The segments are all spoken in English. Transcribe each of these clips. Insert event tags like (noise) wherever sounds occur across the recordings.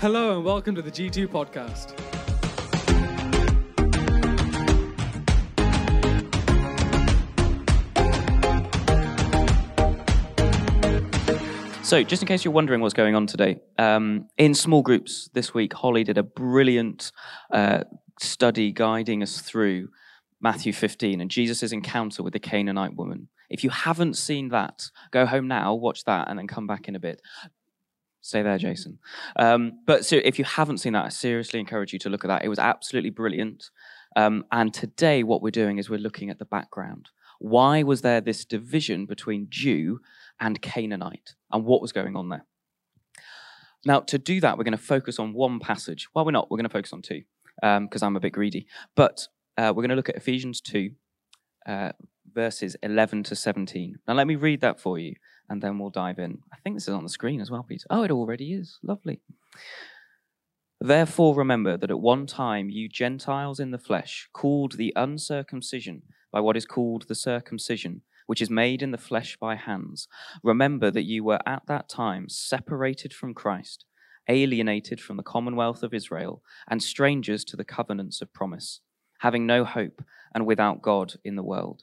Hello and welcome to the G2 podcast. So, just in case you're wondering what's going on today, um, in small groups this week, Holly did a brilliant uh, study guiding us through Matthew 15 and Jesus' encounter with the Canaanite woman. If you haven't seen that, go home now, watch that, and then come back in a bit. Stay there, Jason. Um, but so if you haven't seen that, I seriously encourage you to look at that. It was absolutely brilliant. Um, and today, what we're doing is we're looking at the background. Why was there this division between Jew and Canaanite, and what was going on there. Now, to do that, we're going to focus on one passage. Well, we're not. We're going to focus on two because um, I'm a bit greedy. But uh, we're going to look at Ephesians 2, uh, verses 11 to 17. Now, let me read that for you, and then we'll dive in. I think this is on the screen as well, Peter. Oh, it already is. Lovely. Therefore, remember that at one time you Gentiles in the flesh, called the uncircumcision by what is called the circumcision which is made in the flesh by hands. Remember that you were at that time separated from Christ, alienated from the commonwealth of Israel, and strangers to the covenants of promise, having no hope and without God in the world.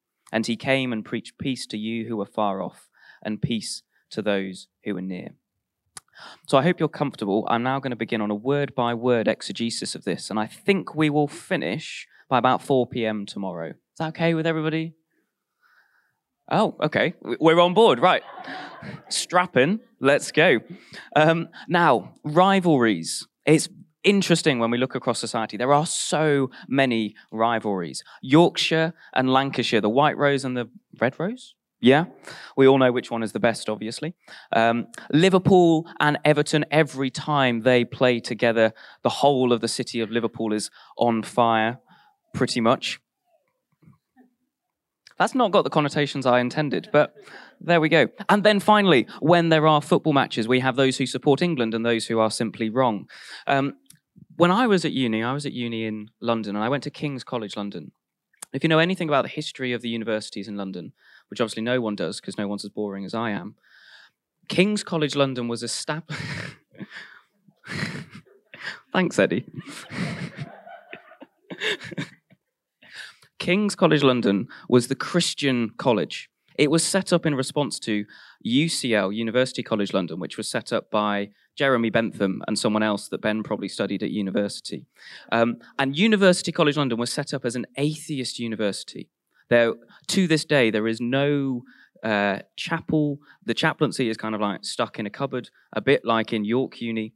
And he came and preached peace to you who were far off, and peace to those who were near. So I hope you're comfortable. I'm now going to begin on a word by word exegesis of this, and I think we will finish by about 4 p.m. tomorrow Is that okay with everybody? Oh, okay. We're on board, right. Strapping. Let's go. Um, now, rivalries. It's interesting when we look across society. There are so many rivalries. Yorkshire and Lancashire, the White Rose and the Red Rose? Yeah, we all know which one is the best, obviously. Um, Liverpool and Everton, every time they play together, the whole of the city of Liverpool is on fire, pretty much. That's not got the connotations I intended, but there we go. And then finally, when there are football matches, we have those who support England and those who are simply wrong. Um, when I was at uni, I was at uni in London and I went to King's College London. If you know anything about the history of the universities in London, which obviously no one does because no one's as boring as I am, King's College London was established. (laughs) Thanks, Eddie. (laughs) King's College London was the Christian college. It was set up in response to UCL, University College London, which was set up by Jeremy Bentham and someone else that Ben probably studied at university. Um, and University College London was set up as an atheist university. There, to this day, there is no uh, chapel. The chaplaincy is kind of like stuck in a cupboard, a bit like in York Uni.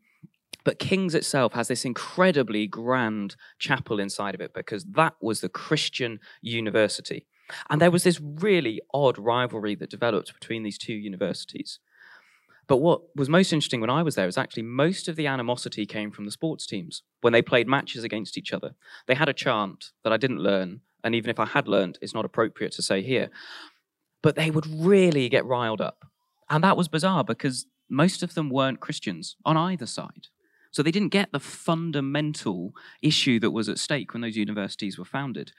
But King's itself has this incredibly grand chapel inside of it because that was the Christian university. And there was this really odd rivalry that developed between these two universities. But what was most interesting when I was there is actually most of the animosity came from the sports teams when they played matches against each other. They had a chant that I didn't learn, and even if I had learned, it's not appropriate to say here. But they would really get riled up. And that was bizarre because most of them weren't Christians on either side. So they didn't get the fundamental issue that was at stake when those universities were founded.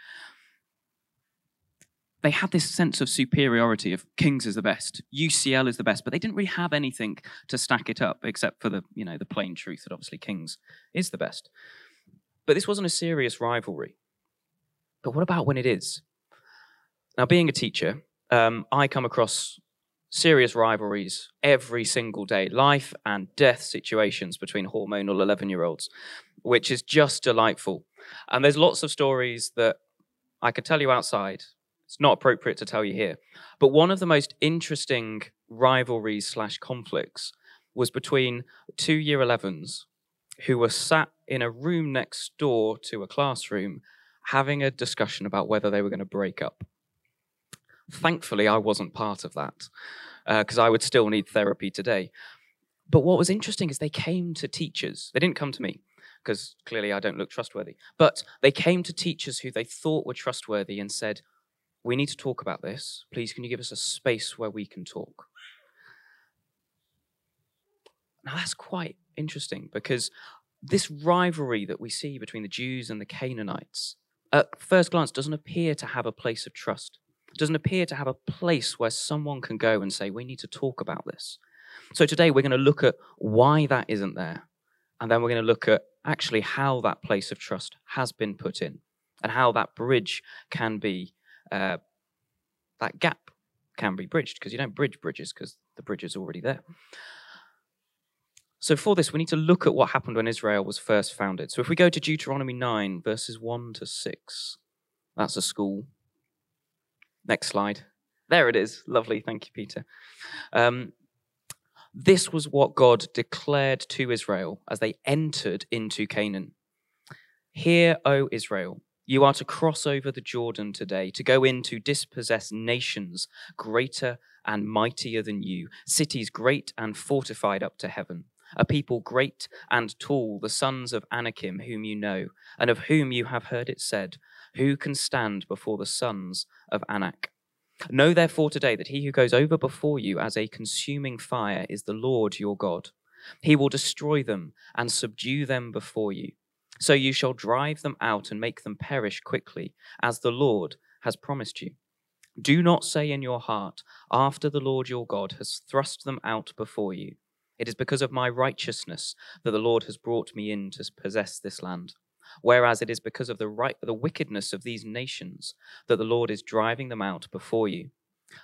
They had this sense of superiority of King's is the best, UCL is the best, but they didn't really have anything to stack it up except for the, you know, the plain truth that obviously King's is the best. But this wasn't a serious rivalry. But what about when it is? Now, being a teacher, um, I come across serious rivalries every single day, life and death situations between hormonal 11 year olds, which is just delightful. And there's lots of stories that I could tell you outside. It's not appropriate to tell you here. But one of the most interesting rivalries slash conflicts was between two year 11s who were sat in a room next door to a classroom having a discussion about whether they were going to break up. Thankfully, I wasn't part of that because uh, I would still need therapy today. But what was interesting is they came to teachers. They didn't come to me because clearly I don't look trustworthy. But they came to teachers who they thought were trustworthy and said, We need to talk about this. Please, can you give us a space where we can talk? Now, that's quite interesting because this rivalry that we see between the Jews and the Canaanites, at first glance, doesn't appear to have a place of trust. It doesn't appear to have a place where someone can go and say, We need to talk about this. So today we're going to look at why that isn't there. And then we're going to look at actually how that place of trust has been put in and how that bridge can be, uh, that gap can be bridged because you don't bridge bridges because the bridge is already there. So, for this, we need to look at what happened when Israel was first founded. So, if we go to Deuteronomy 9, verses 1 to 6, that's a school. Next slide. There it is. Lovely. Thank you, Peter. Um, this was what God declared to Israel as they entered into Canaan. Hear, O Israel, you are to cross over the Jordan today, to go in to dispossess nations greater and mightier than you, cities great and fortified up to heaven, a people great and tall, the sons of Anakim, whom you know, and of whom you have heard it said, Who can stand before the sons of Anak? Know therefore today that he who goes over before you as a consuming fire is the Lord your God. He will destroy them and subdue them before you. So you shall drive them out and make them perish quickly, as the Lord has promised you. Do not say in your heart, After the Lord your God has thrust them out before you. It is because of my righteousness that the Lord has brought me in to possess this land whereas it is because of the right the wickedness of these nations that the Lord is driving them out before you.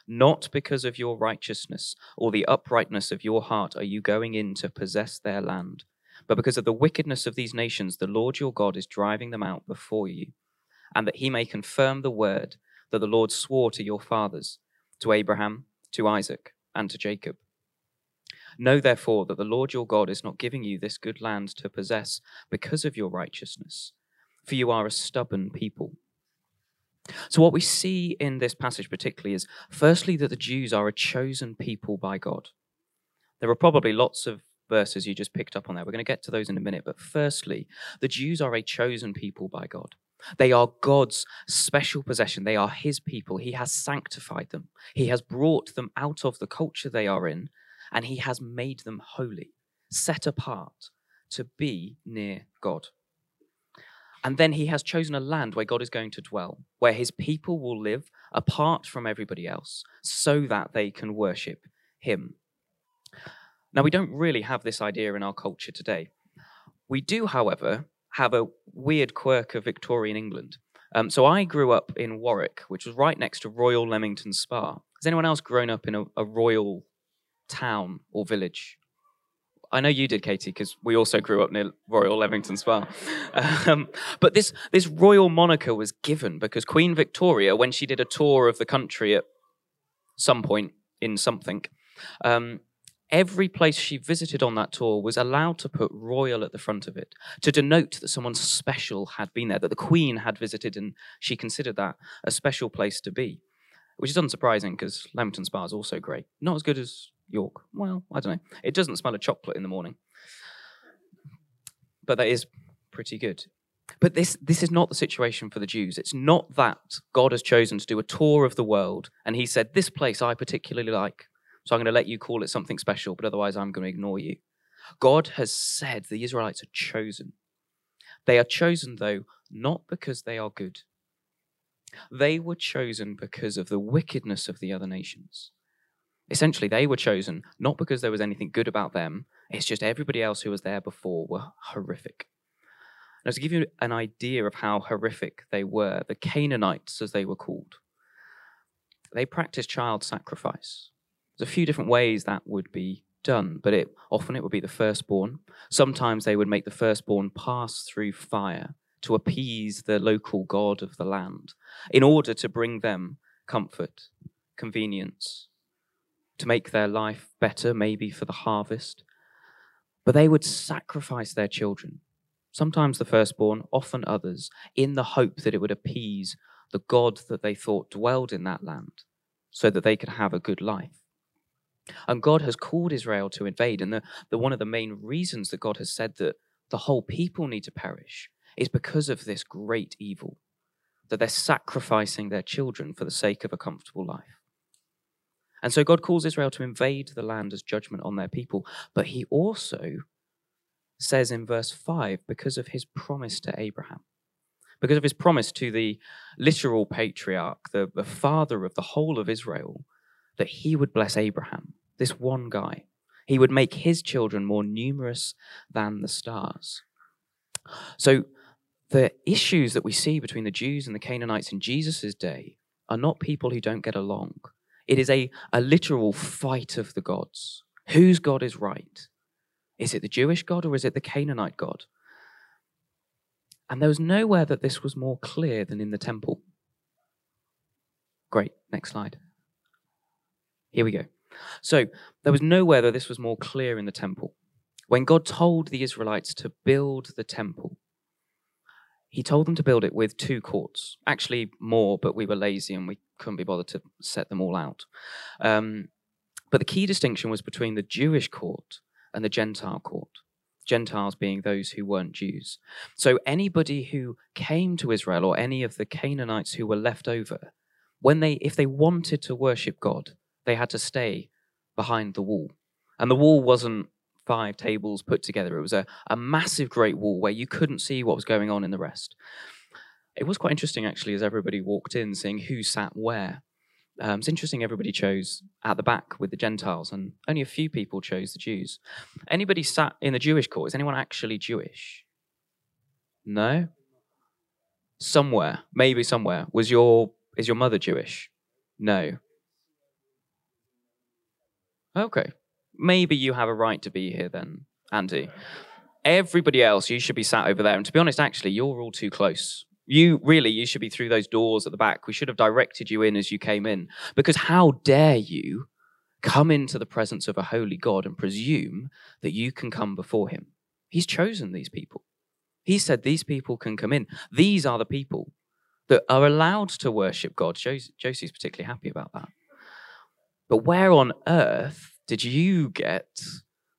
Not because of your righteousness or the uprightness of your heart are you going in to possess their land, but because of the wickedness of these nations the Lord your God is driving them out before you, and that he may confirm the word that the Lord swore to your fathers, to Abraham, to Isaac, and to Jacob. Know therefore that the Lord your God is not giving you this good land to possess because of your righteousness, for you are a stubborn people. So, what we see in this passage particularly is firstly that the Jews are a chosen people by God. There are probably lots of verses you just picked up on there. We're going to get to those in a minute. But firstly, the Jews are a chosen people by God. They are God's special possession. They are His people. He has sanctified them. He has brought them out of the culture they are in and he has made them holy, set apart to be near God. And then he has chosen a land where God is going to dwell, where his people will live apart from everybody else, so that they can worship him. Now, we don't really have this idea in our culture today. We do, however, have a weird quirk of Victorian England. Um, so I grew up in Warwick, which was right next to Royal Leamington Spa. Has anyone else grown up in a, a royal town or village? I know you did, Katie, because we also grew up near Royal Leamington Spa. (laughs) Um, but this, this royal moniker was given because Queen Victoria, when she did a tour of the country at some point in something, um, every place she visited on that tour was allowed to put royal at the front of it to denote that someone special had been there, that the Queen had visited, and she considered that a special place to be. Which is unsurprising because Leamington Spa is also great. Not as good as York. Well, I don't know. It doesn't smell of chocolate in the morning. But that is pretty good. But this, this is not the situation for the Jews. It's not that God has chosen to do a tour of the world and he said, This place I particularly like, so I'm going to let you call it something special, but otherwise I'm going to ignore you. God has said the Israelites are chosen. They are chosen, though, not because they are good. They were chosen because of the wickedness of the other nations. Essentially, they were chosen not because there was anything good about them, it's just everybody else who was there before were horrific. Now, to give you an idea of how horrific they were, the Canaanites, as they were called, they practiced child sacrifice. There's a few different ways that would be done, but it often it would be the firstborn. Sometimes they would make the firstborn pass through fire to appease the local god of the land in order to bring them comfort, convenience, to make their life better, maybe for the harvest. But they would sacrifice their children, sometimes the firstborn, often others, in the hope that it would appease the God that they thought dwelled in that land so that they could have a good life. And God has called Israel to invade. And the, the one of the main reasons that God has said that the whole people need to perish is because of this great evil, that they're sacrificing their children for the sake of a comfortable life. And so God calls Israel to invade the land as judgment on their people. But he also says in verse 5 because of his promise to Abraham, because of his promise to the literal patriarch, the, the father of the whole of Israel, that he would bless Abraham, this one guy. He would make his children more numerous than the stars. So the issues that we see between the Jews and the Canaanites in Jesus' day are not people who don't get along. It is a, a literal fight of the gods. Whose God is right? Is it the Jewish God or is it the Canaanite God? And there was nowhere that this was more clear than in the temple. Great, next slide. Here we go. So, there was nowhere that this was more clear in the temple. When God told the Israelites to build the temple, he told them to build it with two courts. Actually, more, but we were lazy and we couldn't be bothered to set them all out. Um, but the key distinction was between the Jewish court and the Gentile court. Gentiles being those who weren't Jews. So anybody who came to Israel or any of the Canaanites who were left over, when they if they wanted to worship God, they had to stay behind the wall. And the wall wasn't five tables put together. It was a, a massive great wall where you couldn't see what was going on in the rest. It was quite interesting actually as everybody walked in, seeing who sat where. Um, it's interesting everybody chose at the back with the Gentiles, and only a few people chose the Jews. Anybody sat in the Jewish court? Is anyone actually Jewish? No? Somewhere, maybe somewhere. Was your is your mother Jewish? No. Okay. Maybe you have a right to be here then, Andy. Everybody else, you should be sat over there. And to be honest, actually, you're all too close. You really, you should be through those doors at the back. We should have directed you in as you came in. Because how dare you come into the presence of a holy God and presume that you can come before him? He's chosen these people. He said these people can come in. These are the people that are allowed to worship God. Josie's particularly happy about that. But where on earth did you get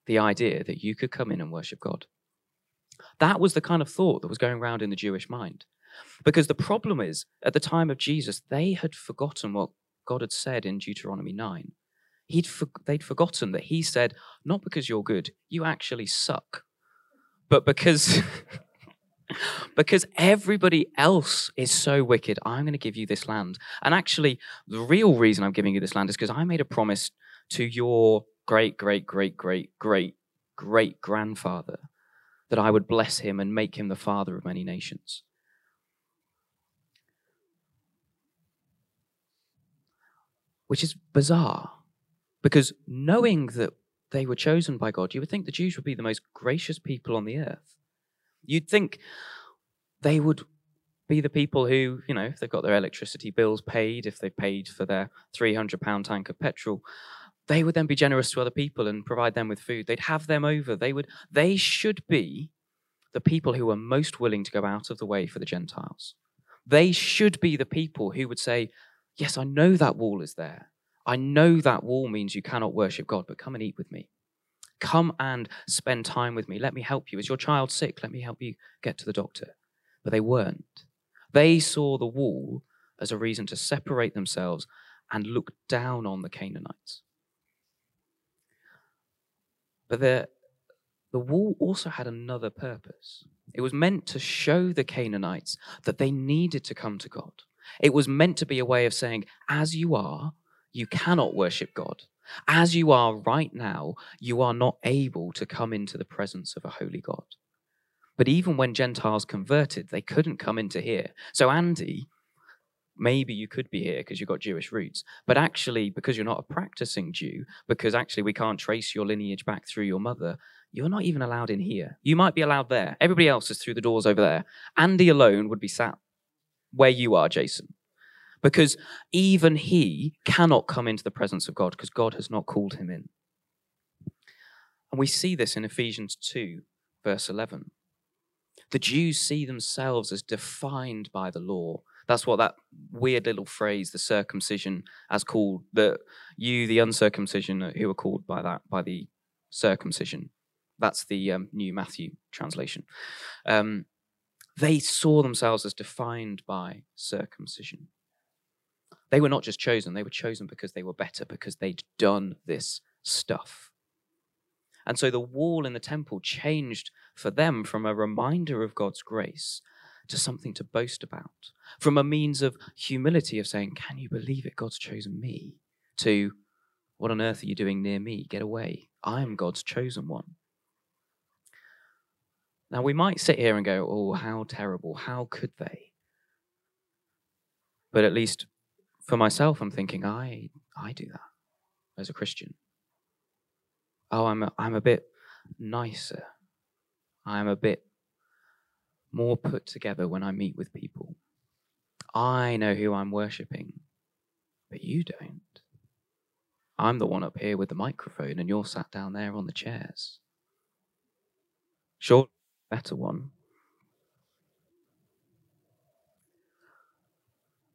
the idea that you could come in and worship God? That was the kind of thought that was going around in the Jewish mind. Because the problem is, at the time of Jesus, they had forgotten what God had said in Deuteronomy 9. He'd for, they'd forgotten that he said, not because you're good, you actually suck, but because. (laughs) because everybody else is so wicked, I'm going to give you this land. And actually, the real reason I'm giving you this land is because I made a promise to your great, great, great, great, great, great grandfather that I would bless him and make him the father of many nations. Which is bizarre because knowing that they were chosen by God, you would think the Jews would be the most gracious people on the earth. You'd think they would be the people who, you know, if they've got their electricity bills paid, if they've paid for their £300 tank of petrol, they would then be generous to other people and provide them with food. They'd have them over. They would they should be the people who are most willing to go out of the way for the Gentiles. They should be the people who would say, Yes, I know that wall is there. I know that wall means you cannot worship God, but come and eat with me. Come and spend time with me. Let me help you. Is your child sick? Let me help you get to the doctor. But they weren't. They saw the wall as a reason to separate themselves and look down on the Canaanites. But the, the wall also had another purpose. It was meant to show the Canaanites that they needed to come to God. It was meant to be a way of saying, as you are, you cannot worship God. As you are right now, you are not able to come into the presence of a holy God. But even when Gentiles converted, they couldn't come into here. So, Andy, maybe you could be here because you've got Jewish roots, but actually, because you're not a practicing Jew, because actually we can't trace your lineage back through your mother, you're not even allowed in here. You might be allowed there. Everybody else is through the doors over there. Andy alone would be sat where you are, Jason, because even he cannot come into the presence of God because God has not called him in. And we see this in Ephesians 2, verse 11. The Jews see themselves as defined by the law That's what that weird little phrase, the circumcision, as called the you, the uncircumcision, uh, who are called by that by the circumcision. That's the um, new Matthew translation. Um, they saw themselves as defined by circumcision. They were not just chosen, they were chosen because they were better, because they'd done this stuff. And so the wall in the temple changed for them from a reminder of God's grace to something to boast about, from a means of humility of saying, Can you believe it? God's chosen me, to what on earth are you doing near me? Get away. I am God's chosen one. Now, we might sit here and go, Oh, how terrible. How could they? But at least for myself, I'm thinking, I, I do that as a Christian. Oh, I'm a, I'm a bit nicer. I'm a bit more put together when I meet with people. I know who I'm worshipping, but you don't. I'm the one up here with the microphone, and you're sat down there on the chairs. Sure, better one.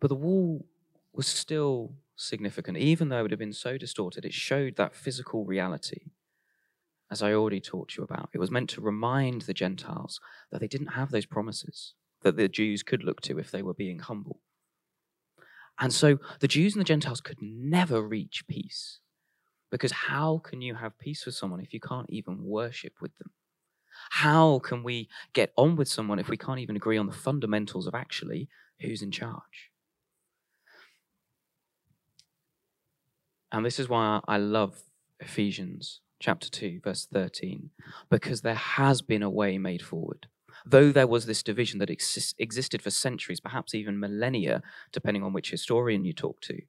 But the wall was still significant, even though it had been so distorted. It showed that physical reality as I already taught you about. It was meant to remind the Gentiles that they didn't have those promises that the Jews could look to if they were being humble. And so the Jews and the Gentiles could never reach peace. Because how can you have peace with someone if you can't even worship with them? How can we get on with someone if we can't even agree on the fundamentals of actually who's in charge? And this is why I love Ephesians chapter 2, verse 13, because there has been a way made forward. Though there was this division that exist, existed for centuries, perhaps even millennia, depending on which historian you talk to,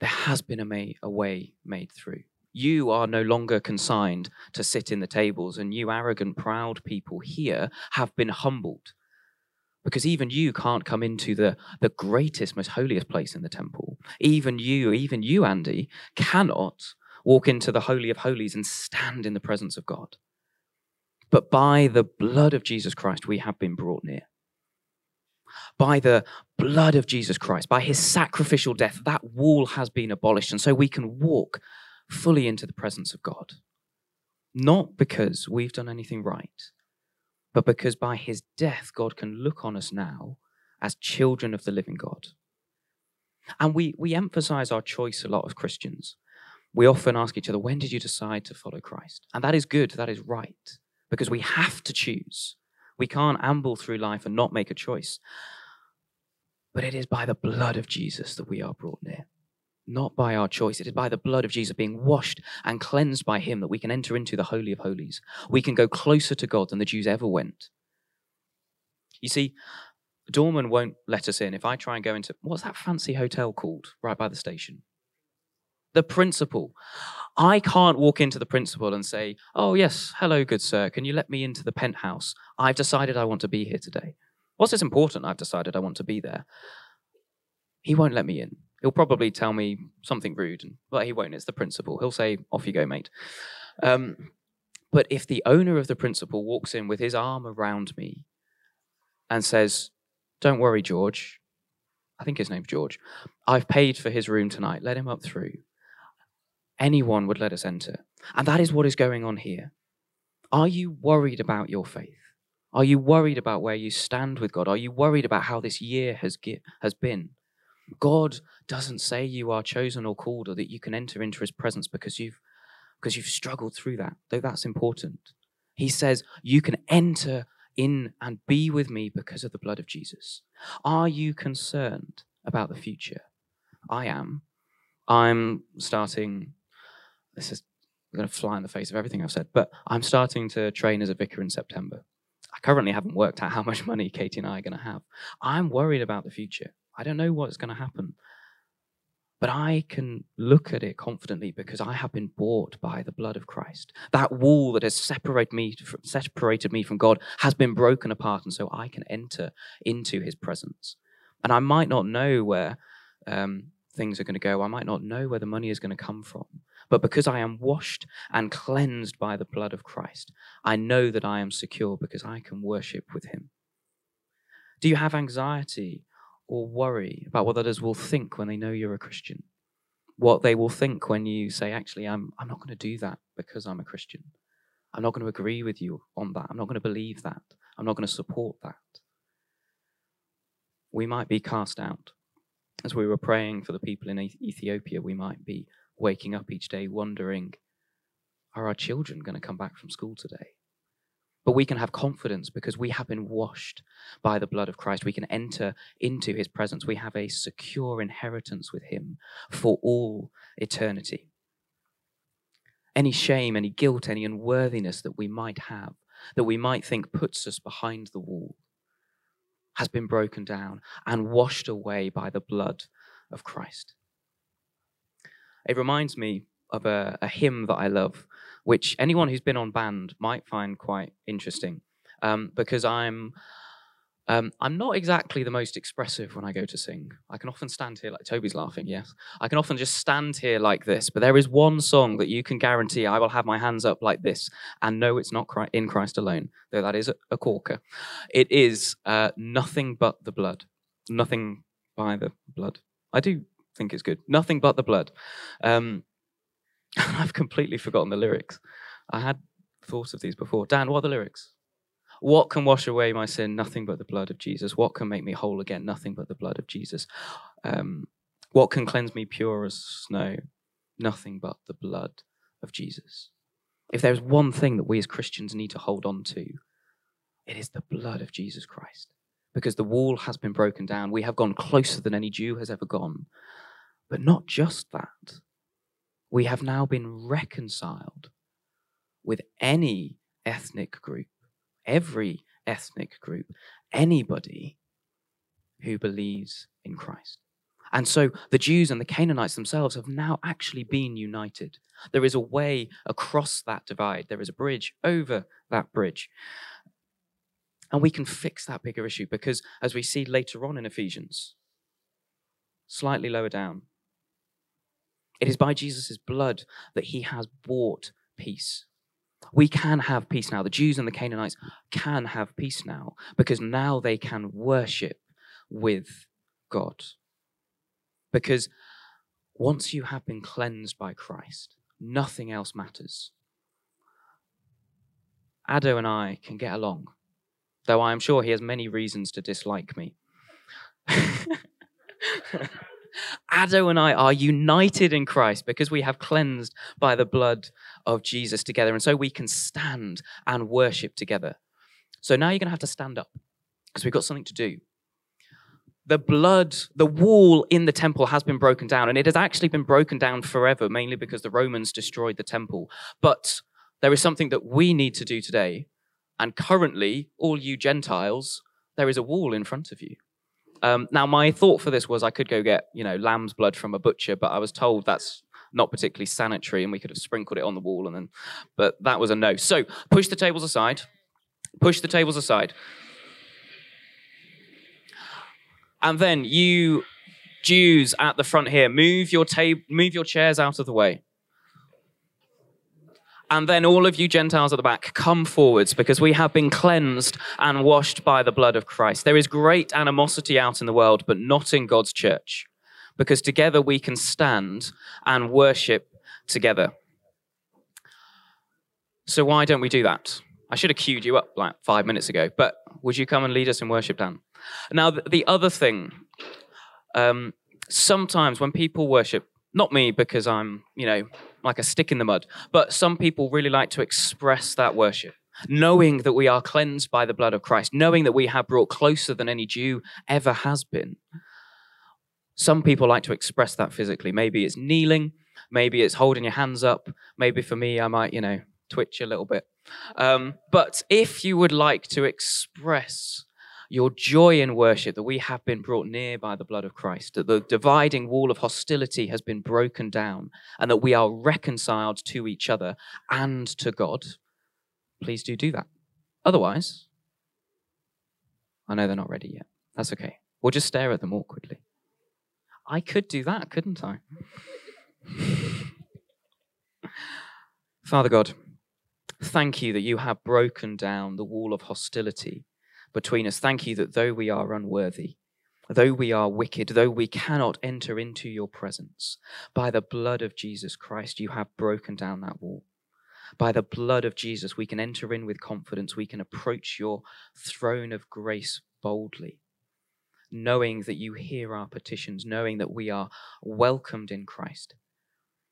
there has been a, may, a way made through. You are no longer consigned to sit in the tables, and you arrogant, proud people here have been humbled. Because even you can't come into the, the greatest, most holiest place in the temple. Even you, even you, Andy, cannot walk into the Holy of Holies and stand in the presence of God. But by the blood of Jesus Christ, we have been brought near. By the blood of Jesus Christ, by his sacrificial death, that wall has been abolished. And so we can walk fully into the presence of God. Not because we've done anything right, but because by his death, God can look on us now as children of the living God. And we, we emphasize our choice a lot as Christians we often ask each other, when did you decide to follow Christ? And that is good, that is right, because we have to choose. We can't amble through life and not make a choice. But it is by the blood of Jesus that we are brought near, not by our choice. It is by the blood of Jesus being washed and cleansed by Him that we can enter into the Holy of Holies. We can go closer to God than the Jews ever went. You see, Dorman won't let us in if I try and go into what's that fancy hotel called right by the station? the principal. I can't walk into the principal and say, Oh, yes, hello, good sir. Can you let me into the penthouse? I've decided I want to be here today. What's this important? I've decided I want to be there. He won't let me in. He'll probably tell me something rude, but he won't. It's the principal. He'll say, Off you go, mate. Um, but if the owner of the principal walks in with his arm around me and says, Don't worry, George, I think his name's George, I've paid for his room tonight, let him up through anyone would let us enter. And that is what is going on here. Are you worried about your faith? Are you worried about where you stand with God? Are you worried about how this year has, get, has been? God doesn't say you are chosen or called or that you can enter into his presence because you've because you've struggled through that, though that's important. He says you can enter in and be with me because of the blood of Jesus. Are you concerned about the future? I am. I'm starting this is going to fly in the face of everything I've said, but I'm starting to train as a vicar in September. I currently haven't worked out how much money Katie and I are going to have. I'm worried about the future. I don't know what's going to happen. But I can look at it confidently because I have been bought by the blood of Christ. That wall that has separated me, separated me from God has been broken apart, and so I can enter into his presence. And I might not know where um, things are going to go. I might not know where the money is going to come from. But because I am washed and cleansed by the blood of Christ, I know that I am secure because I can worship with him. Do you have anxiety or worry about what others will think when they know you're a Christian. What they will think when you say, actually, I'm, I'm not going to do that because I'm a Christian. I'm not going to agree with you on that. I'm not going to believe that. I'm not going to support that. We might be cast out. As we were praying for the people in Ethiopia, we might be waking up each day wondering, are our children going to come back from school today? But we can have confidence because we have been washed by the blood of Christ. We can enter into his presence. We have a secure inheritance with him for all eternity. Any shame, any guilt, any unworthiness that we might have, that we might think puts us behind the wall, has been broken down and washed away by the blood of Christ. It reminds me of a, a hymn that I love which anyone who's been on band might find quite interesting um, because I'm. Um, I'm not exactly the most expressive when I go to sing. I can often stand here like Toby's laughing, yes. I can often just stand here like this, but there is one song that you can guarantee I will have my hands up like this and know it's not in Christ alone, though that is a, corker. It is uh, Nothing But the Blood. Nothing by the Blood. I do think it's good. Nothing But the Blood. Um, (laughs) I've completely forgotten the lyrics. I had thought of these before. Dan, what are the lyrics? What can wash away my sin? Nothing but the blood of Jesus. What can make me whole again? Nothing but the blood of Jesus. Um, what can cleanse me pure as snow? Nothing but the blood of Jesus. If there's one thing that we as Christians need to hold on to, it is the blood of Jesus Christ. Because the wall has been broken down. We have gone closer than any Jew has ever gone. But not just that we have now been reconciled with any ethnic group, every ethnic group, anybody who believes in Christ. And so the Jews and the Canaanites themselves have now actually been united. There is a way across that divide, there is a bridge over that bridge. And we can fix that bigger issue because, as we see later on in Ephesians, slightly lower down, it is by Jesus' blood that he has bought peace. We can have peace now. The Jews and the Canaanites can have peace now because now they can worship with God. Because once you have been cleansed by Christ, nothing else matters. Addo and I can get along, though I am sure he has many reasons to dislike me. (laughs) Addo and I are united in Christ because we have cleansed by the blood of Jesus together. And so we can stand and worship together. So now you're going to have to stand up because we've got something to do. The blood, the wall in the temple has been broken down, and it has actually been broken down forever, mainly because the Romans destroyed the temple. But there is something that we need to do today. And currently, all you Gentiles, there is a wall in front of you. Um, now, my thought for this was I could go get, you know, lamb's blood from a butcher, but I was told that's not particularly sanitary and we could have sprinkled it on the wall and then, but that was a no. So push the tables aside. Push the tables aside. And then you Jews at the front here, move your table, move your chairs out of the way. And then all of you Gentiles at the back, come forwards because we have been cleansed and washed by the blood of Christ. There is great animosity out in the world, but not in God's church because together we can stand and worship together. So why don't we do that? I should have queued you up like five minutes ago, but would you come and lead us in worship, Dan? Now, the other thing, um, sometimes when people worship, not me because I'm, you know, like a stick in the mud. But some people really like to express that worship, knowing that we are cleansed by the blood of Christ, knowing that we have brought closer than any Jew ever has been. Some people like to express that physically. Maybe it's kneeling, maybe it's holding your hands up. Maybe for me, I might, you know, twitch a little bit. Um, but if you would like to express your joy in worship that we have been brought near by the blood of Christ, that the dividing wall of hostility has been broken down, and that we are reconciled to each other and to God, please do do that. Otherwise, I know they're not ready yet. That's okay. We'll just stare at them awkwardly. I could do that, couldn't I? Father God, thank you that you have broken down the wall of hostility between us. Thank you that though we are unworthy, Though we are wicked, though we cannot enter into your presence, by the blood of Jesus Christ, you have broken down that wall. By the blood of Jesus, we can enter in with confidence. We can approach your throne of grace boldly, knowing that you hear our petitions, knowing that we are welcomed in Christ.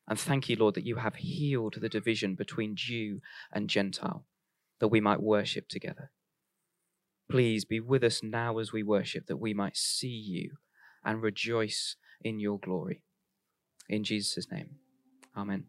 And thank you, Lord, that you have healed the division between Jew and Gentile, that we might worship together. Please be with us now as we worship, that we might see you and rejoice in your glory. In Jesus' name, amen.